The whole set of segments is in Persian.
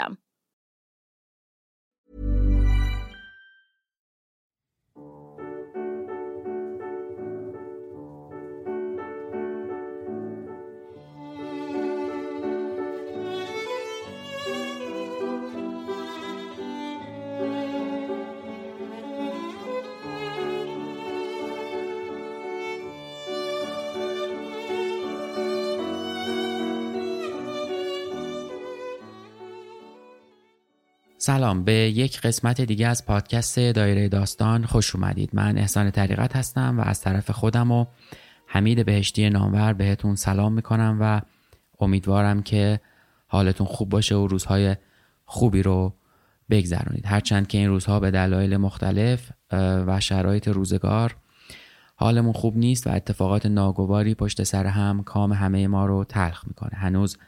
system. سلام به یک قسمت دیگه از پادکست دایره داستان خوش اومدید. من احسان طریقت هستم و از طرف خودم و حمید بهشتی نامور بهتون سلام می‌کنم و امیدوارم که حالتون خوب باشه و روزهای خوبی رو بگذرونید. هرچند که این روزها به دلایل مختلف و شرایط روزگار حالمون خوب نیست و اتفاقات ناگواری پشت سر هم کام همه ما رو تلخ می‌کنه. هنوز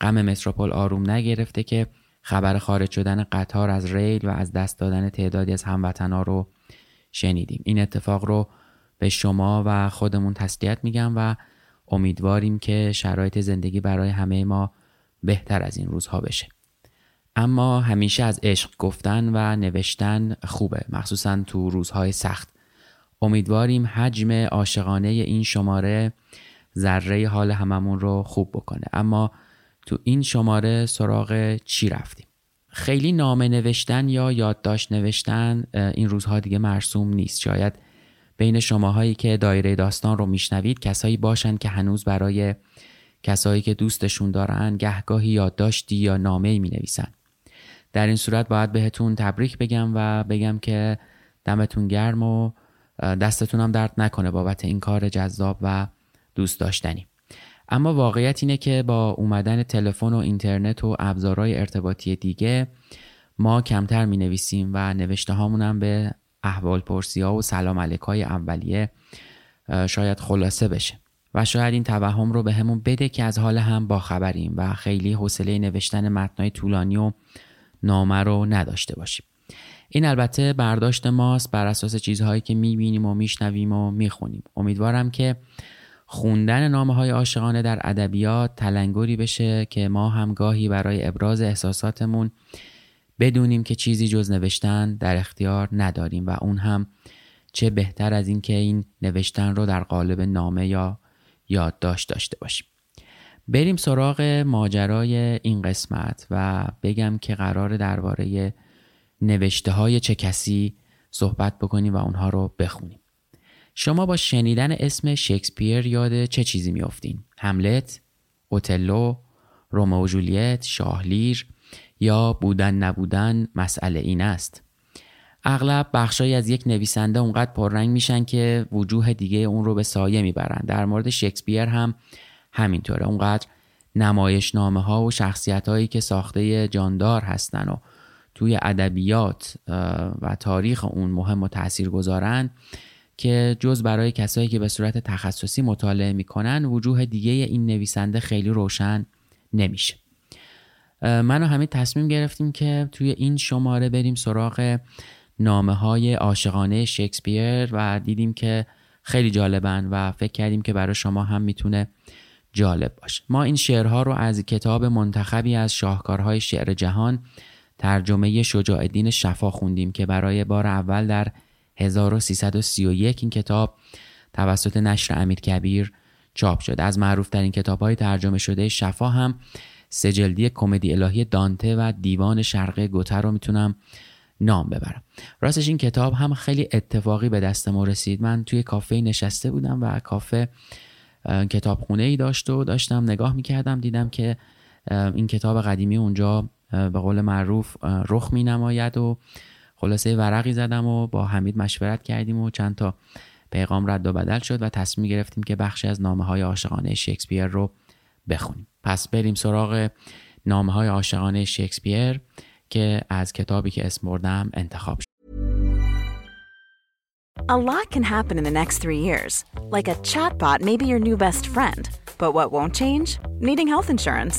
غم متروپول آروم نگرفته که خبر خارج شدن قطار از ریل و از دست دادن تعدادی از هموطنا رو شنیدیم. این اتفاق رو به شما و خودمون تسلیت میگم و امیدواریم که شرایط زندگی برای همه ما بهتر از این روزها بشه. اما همیشه از عشق گفتن و نوشتن خوبه. مخصوصا تو روزهای سخت. امیدواریم حجم عاشقانه این شماره ذره حال هممون رو خوب بکنه. اما تو این شماره سراغ چی رفتیم؟ خیلی نامه نوشتن یا یادداشت نوشتن این روزها دیگه مرسوم نیست. شاید بین شماهایی که دایره داستان رو میشنوید کسایی باشن که هنوز برای کسایی که دوستشون دارن گهگاهی یادداشتی یا نامه می نویسن در این صورت باید بهتون تبریک بگم و بگم که دمتون گرم و دستتون هم درد نکنه بابت این کار جذاب و دوست داشتنی. اما واقعیت اینه که با اومدن تلفن و اینترنت و ابزارهای ارتباطی دیگه ما کمتر می نویسیم و نوشته هامون به احوال پرسی ها و سلام علیک های اولیه شاید خلاصه بشه. و شاید این توهم رو به همون بده که از حال هم با خبریم و خیلی حوصله نوشتن متنای طولانی و نامه رو نداشته باشیم. این البته برداشت ماست بر اساس چیزهایی که می‌بینیم و میشنویم و می‌خونیم. امیدوارم که خوندن نامه های عاشقانه در ادبیات تلنگری بشه که ما هم گاهی برای ابراز احساساتمون بدونیم که چیزی جز نوشتن در اختیار نداریم و اون هم چه بهتر از اینکه این نوشتن رو در قالب نامه یا یادداشت داشته باشیم. بریم سراغ ماجرای این قسمت و بگم که قرار درباره نوشته های چه کسی صحبت بکنیم و اونها رو بخونیم. شما با شنیدن اسم شکسپیر یاد چه چیزی میافتین؟ هملت، اوتلو، رومئو و جولیت، شاهلیر یا بودن نبودن مسئله این است. اغلب بخشایی از یک نویسنده اونقدر پررنگ میشن که وجوه دیگه اون رو به سایه می‌برن. در مورد شکسپیر هم همینطوره. اونقدر نمایش نامه ها و شخصیت هایی که ساخته جاندار هستن و توی ادبیات و تاریخ اون مهم و تأثیر گذارن که جز برای کسایی که به صورت تخصصی مطالعه می‌کنن وجوه دیگه این نویسنده خیلی روشن نمیشه. من و همین تصمیم گرفتیم که توی این شماره بریم سراغ نامه های عاشقانه شکسپیر و دیدیم که خیلی جالبن و فکر کردیم که برای شما هم می‌تونه جالب باشه. ما این شعرها رو از کتاب منتخبی از شاهکارهای شعر جهان ترجمه شجاع الدین شفا خوندیم که برای بار اول در 1331 این کتاب توسط نشر امیر کبیر چاپ شد از معروف ترین کتاب های ترجمه شده شفا هم سجلدی کمدی الهی دانته و دیوان شرقه گوتر رو می‌تونم نام ببرم. راستش این کتاب هم خیلی اتفاقی به دست ما رسید. من توی کافه نشسته بودم و کافه کتابخونه ای داشت و داشتم نگاه می‌کردم. دیدم که این کتاب قدیمی اونجا به قول معروف رخ می نماید و خلاصه ورقی زدم و با حمید مشورت کردیم و چند تا پیغام رد و بدل شد و تصمیم گرفتیم که بخشی از نامه های عاشقانه شکسپیر رو بخونیم پس بریم سراغ نامه های عاشقانه شکسپیر که از کتابی که اسم بردم انتخاب شد A lot can happen in the next three years. Like a chatbot may be your new best friend. But what won't change? Needing health insurance.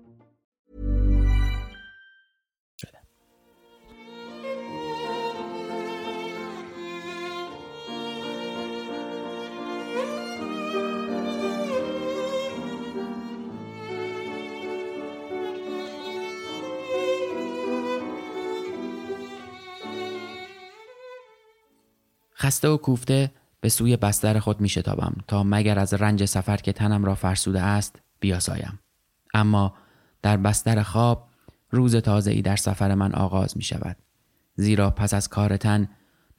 خسته و کوفته به سوی بستر خود می شتابم تا مگر از رنج سفر که تنم را فرسوده است بیاسایم. اما در بستر خواب روز تازه ای در سفر من آغاز می شود. زیرا پس از کار تن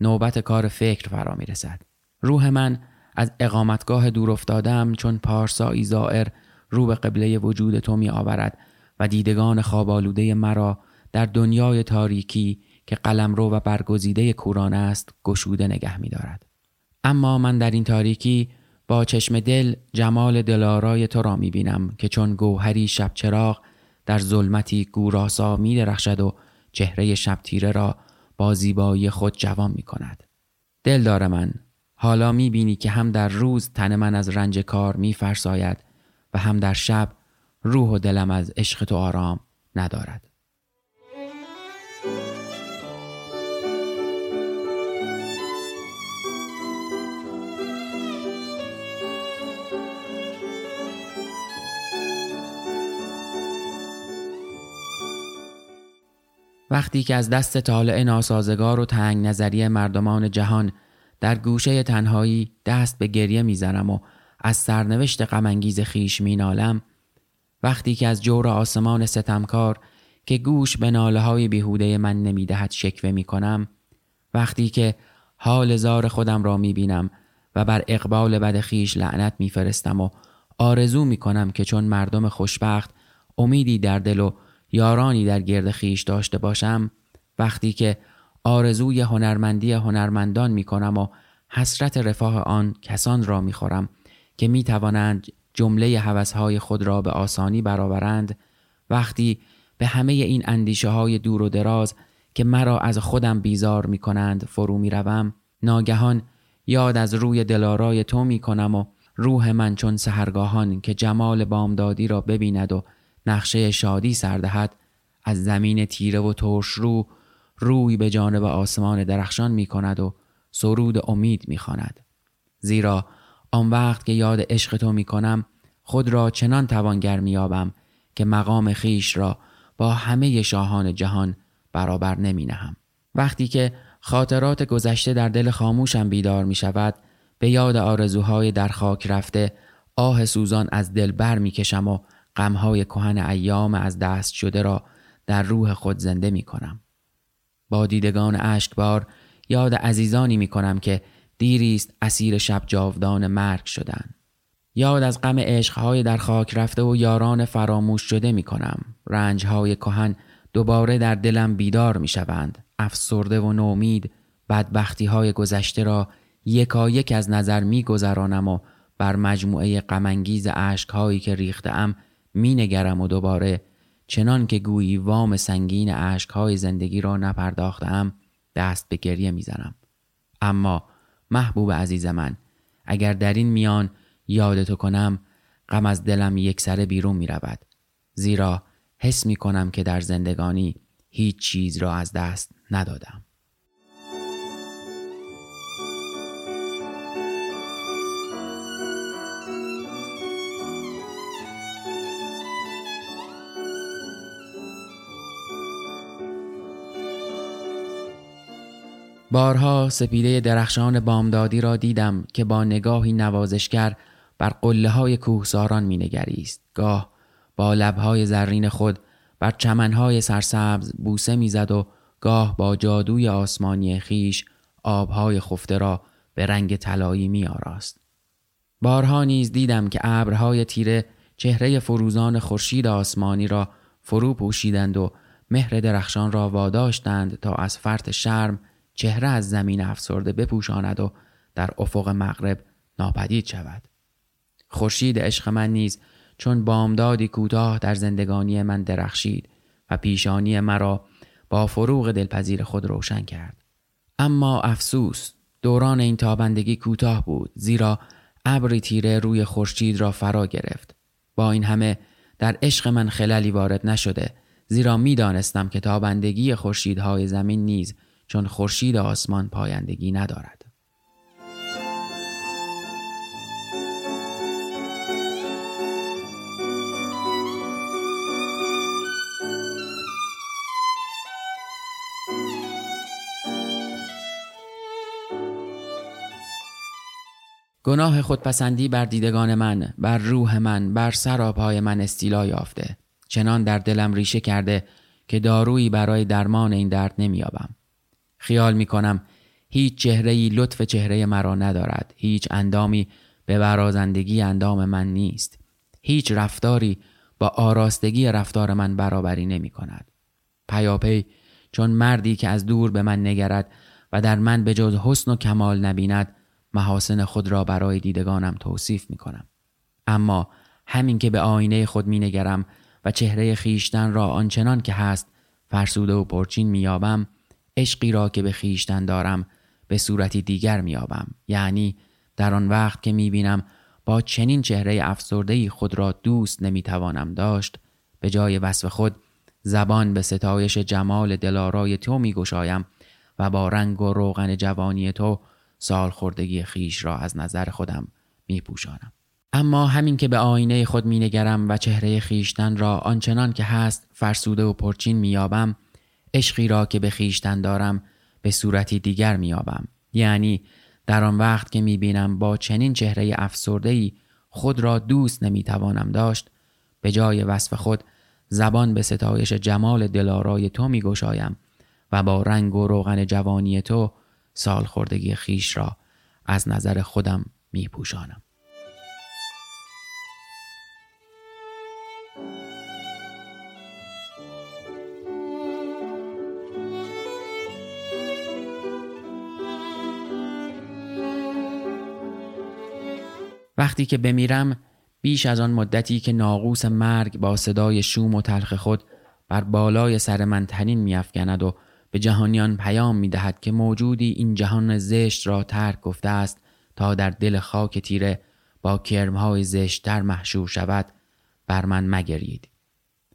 نوبت کار فکر فرا می رسد. روح من از اقامتگاه دور افتادم چون پارسایی زائر رو به قبله وجود تو می آورد و دیدگان خواب آلوده مرا در دنیای تاریکی که قلمرو و برگزیده کوران است گشوده نگه می دارد. اما من در این تاریکی با چشم دل جمال دلارای تو را می بینم که چون گوهری شب چراغ در ظلمتی گوراسا می درخشد و چهره شب تیره را با زیبایی خود جوان می کند. دلدار من حالا می بینی که هم در روز تن من از رنج کار می فرساید و هم در شب روح و دلم از عشق تو آرام ندارد. وقتی که از دست طالع ناسازگار و تنگ نظری مردمان جهان در گوشه تنهایی دست به گریه می‌زنم و از سرنوشت غمانگیز خیش مینالم وقتی که از جور آسمان ستمکار که گوش به ناله های بیهوده من نمی‌دهد شکوه می کنم وقتی که حال زار خودم را می بینم و بر اقبال بد خیش لعنت میفرستم و آرزو می کنم که چون مردم خوشبخت امیدی در دل و یارانی در گرد خیش داشته باشم وقتی که آرزوی هنرمندی هنرمندان می کنم و حسرت رفاه آن کسان را می خورم که می توانند جمله حوثهای خود را به آسانی برآورند وقتی به همه این اندیشه های دور و دراز که مرا از خودم بیزار می کنند فرو می روم ناگهان یاد از روی دلارای تو می کنم و روح من چون سهرگاهان که جمال بامدادی را ببیند و نقشه شادی سردهد از زمین تیره و ترش رو روی به جانب آسمان درخشان می کند و سرود امید می خاند. زیرا آن وقت که یاد عشق تو می کنم خود را چنان توانگر می یابم که مقام خیش را با همه شاهان جهان برابر نمی نهم. وقتی که خاطرات گذشته در دل خاموشم بیدار می شود به یاد آرزوهای در خاک رفته آه سوزان از دل بر می کشم و غمهای کهن ایام از دست شده را در روح خود زنده می کنم. با دیدگان اشکبار یاد عزیزانی می کنم که دیریست اسیر شب جاودان مرگ شدن. یاد از غم عشقهای در خاک رفته و یاران فراموش شده می کنم. رنجهای کهن دوباره در دلم بیدار می شوند. افسرده و نومید بدبختی های گذشته را یکا یک از نظر می گذرانم و بر مجموعه غمانگیز اشکهایی که ریخته می نگرم و دوباره چنان که گویی وام سنگین عشقهای زندگی را نپرداختم دست به گریه می‌زنم. اما محبوب عزیز من اگر در این میان یادتو کنم غم از دلم یک سره بیرون می رود زیرا حس می کنم که در زندگانی هیچ چیز را از دست ندادم. بارها سپیده درخشان بامدادی را دیدم که با نگاهی نوازشگر بر قله های کوهساران می نگریست. گاه با لبهای زرین خود بر چمنهای سرسبز بوسه می‌زد و گاه با جادوی آسمانی خیش آبهای خفته را به رنگ طلایی می آراست. بارها نیز دیدم که ابرهای تیره چهره فروزان خورشید آسمانی را فرو پوشیدند و مهر درخشان را واداشتند تا از فرط شرم چهره از زمین افسرده بپوشاند و در افق مغرب ناپدید شود. خورشید عشق من نیز چون بامدادی کوتاه در زندگانی من درخشید و پیشانی مرا با فروغ دلپذیر خود روشن کرد. اما افسوس دوران این تابندگی کوتاه بود زیرا ابری تیره روی خورشید را فرا گرفت. با این همه در عشق من خلالی وارد نشده زیرا می‌دانستم که تابندگی خورشیدهای زمین نیز چون خورشید آسمان پایندگی ندارد. گناه خودپسندی بر دیدگان من بر روح من بر سراپای من استیلا یافته. چنان در دلم ریشه کرده که دارویی برای درمان این درد نمیابم خیال می کنم هیچ چهره لطف چهره مرا ندارد. هیچ اندامی به برازندگی اندام من نیست. هیچ رفتاری با آراستگی رفتار من برابری نمی کند پیاپی چون مردی که از دور به من نگرد و در من به جز حسن و کمال نبیند محاسن خود را برای دیدگانم توصیف می کنم. اما همین که به آینه خود می نگرم و چهره خیشتن را آنچنان که هست فرسوده و پرچین می یابم عشقی را که به خیشتن دارم به صورتی دیگر میابم یعنی در آن وقت که می‌بینم با چنین چهره افسردهی خود را دوست نمی‌توانم داشت به جای وصف خود زبان به ستایش جمال دلارای تو میگشایم و با رنگ و روغن جوانی تو سال خوردگی خیش را از نظر خودم میپوشانم. اما همین که به آینه خود مینگرم و چهره خیشتن را آنچنان که هست فرسوده و پرچین میابم عشقی را که به خیشتن دارم به صورتی دیگر میابم یعنی در آن وقت که می‌بینم با چنین چهره افسردهی خود را دوست نمی‌توانم داشت به جای وصف خود زبان به ستایش جمال دلارای تو میگشایم و با رنگ و روغن جوانی تو سال خوردگی خیش را از نظر خودم میپوشانم. وقتی که بمیرم بیش از آن مدتی که ناقوس مرگ با صدای شوم و تلخ خود بر بالای سر من تنین میافکند و به جهانیان پیام می‌دهد که موجودی این جهان زشت را ترک گفته است تا در دل خاک تیره با کرمهای زشتتر محشور شود بر من مگرید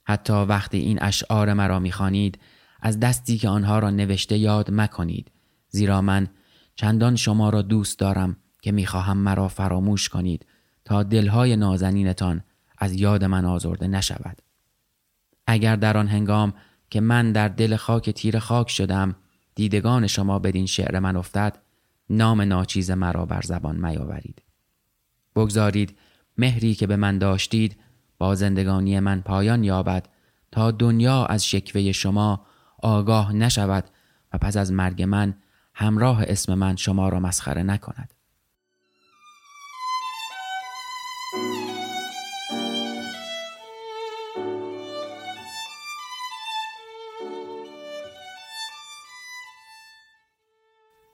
حتی وقتی این اشعار مرا می‌خوانید از دستی که آنها را نوشته یاد مکنید زیرا من چندان شما را دوست دارم که می‌خواهم مرا فراموش کنید تا دلهای نازنینتان از یاد من آزرده نشود. اگر در آن هنگام که من در دل خاک تیر خاک شدم دیدگان شما بدین شعر من افتد نام ناچیز مرا بر زبان میاورید بگذارید مهری که به من داشتید با زندگانی من پایان یابد تا دنیا از شکوه شما آگاه نشود و پس از مرگ من همراه اسم من شما را مسخره نکند.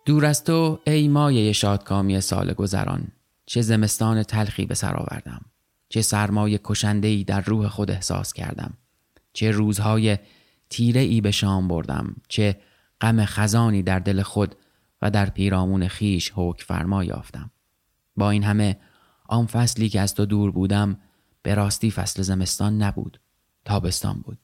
دور از تو ای مایه شادکامی سال گذران چه زمستان تلخی به سر آوردم چه سرمایه کشنده ای در روح خود احساس کردم چه روزهای تیره ای به شام بردم چه غم خزانی در دل خود و در پیرامون خیش حک فرما یافتم. با این همه آن فصلی که از تو دور بودم به راستی فصل زمستان نبود تابستان بود.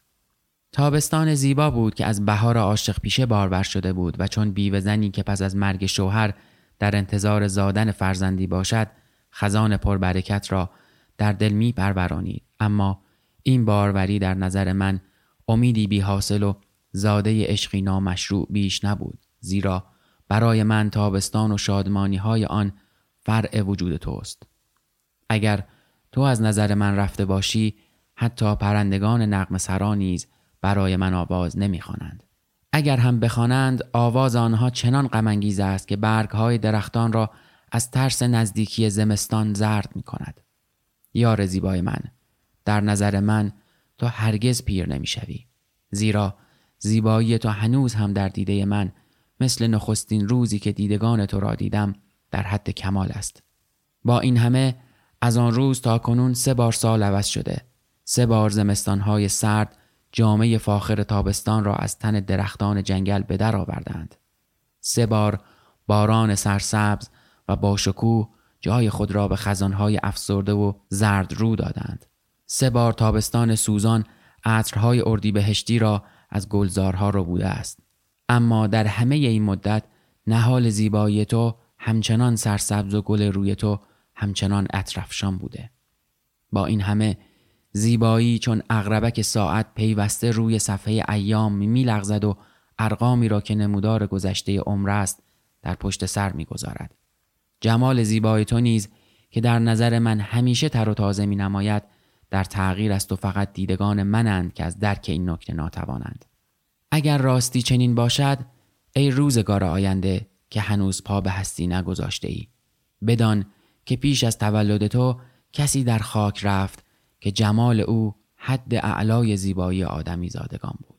تابستان زیبا بود که از بهار عاشق پیشه بارور شده بود و چون بیوه زنی که پس از مرگ شوهر در انتظار زادن فرزندی باشد خزان پربرکت را در دل می پرورانید. اما این باروری در نظر من امیدی بی حاصل و زاده عشقی نامشروع بیش نبود زیرا برای من تابستان و شادمانی های آن فرع وجود توست. اگر تو از نظر من رفته باشی حتی پرندگان نقم سرا نیز برای من آواز نمی‌خوانند. اگر هم بخوانند آواز آنها چنان غمانگیز است که برگ های درختان را از ترس نزدیکی زمستان زرد می کند. یار زیبای من در نظر من تو هرگز پیر نمی‌شوی. زیرا زیبایی تو هنوز هم در دیده من مثل نخستین روزی که دیدگان تو را دیدم در حد کمال است. با این همه از آن روز تا کنون سه بار سال عوض شده. سه بار زمستانهای سرد جامعه فاخر تابستان را از تن درختان جنگل به در آوردند. سه بار باران سرسبز و باشکوه جای خود را به خزانهای افسرده و زرد رو دادند. سه بار تابستان سوزان عطرهای اردیبهشتی را از گلزارها رو بوده است. اما در همه این مدت نهال زیبایی تو همچنان سرسبز و گل روی تو همچنان اطرفشان بوده. با این همه زیبایی چون اغربک ساعت پیوسته روی صفحه ایام میلغزد و ارقامی را که نمودار گذشته عمر است در پشت سر می‌گذارد جمال زیبای تو نیز که در نظر من همیشه تر و تازه می نماید در تغییر است و فقط دیدگان منند که از درک این نکته ناتوانند. اگر راستی چنین باشد ای روزگار آینده که هنوز پا به هستی نگذاشته ای بدان که پیش از تولد تو کسی در خاک رفت که جمال او حد اعلای زیبایی آدمی زادگان بود.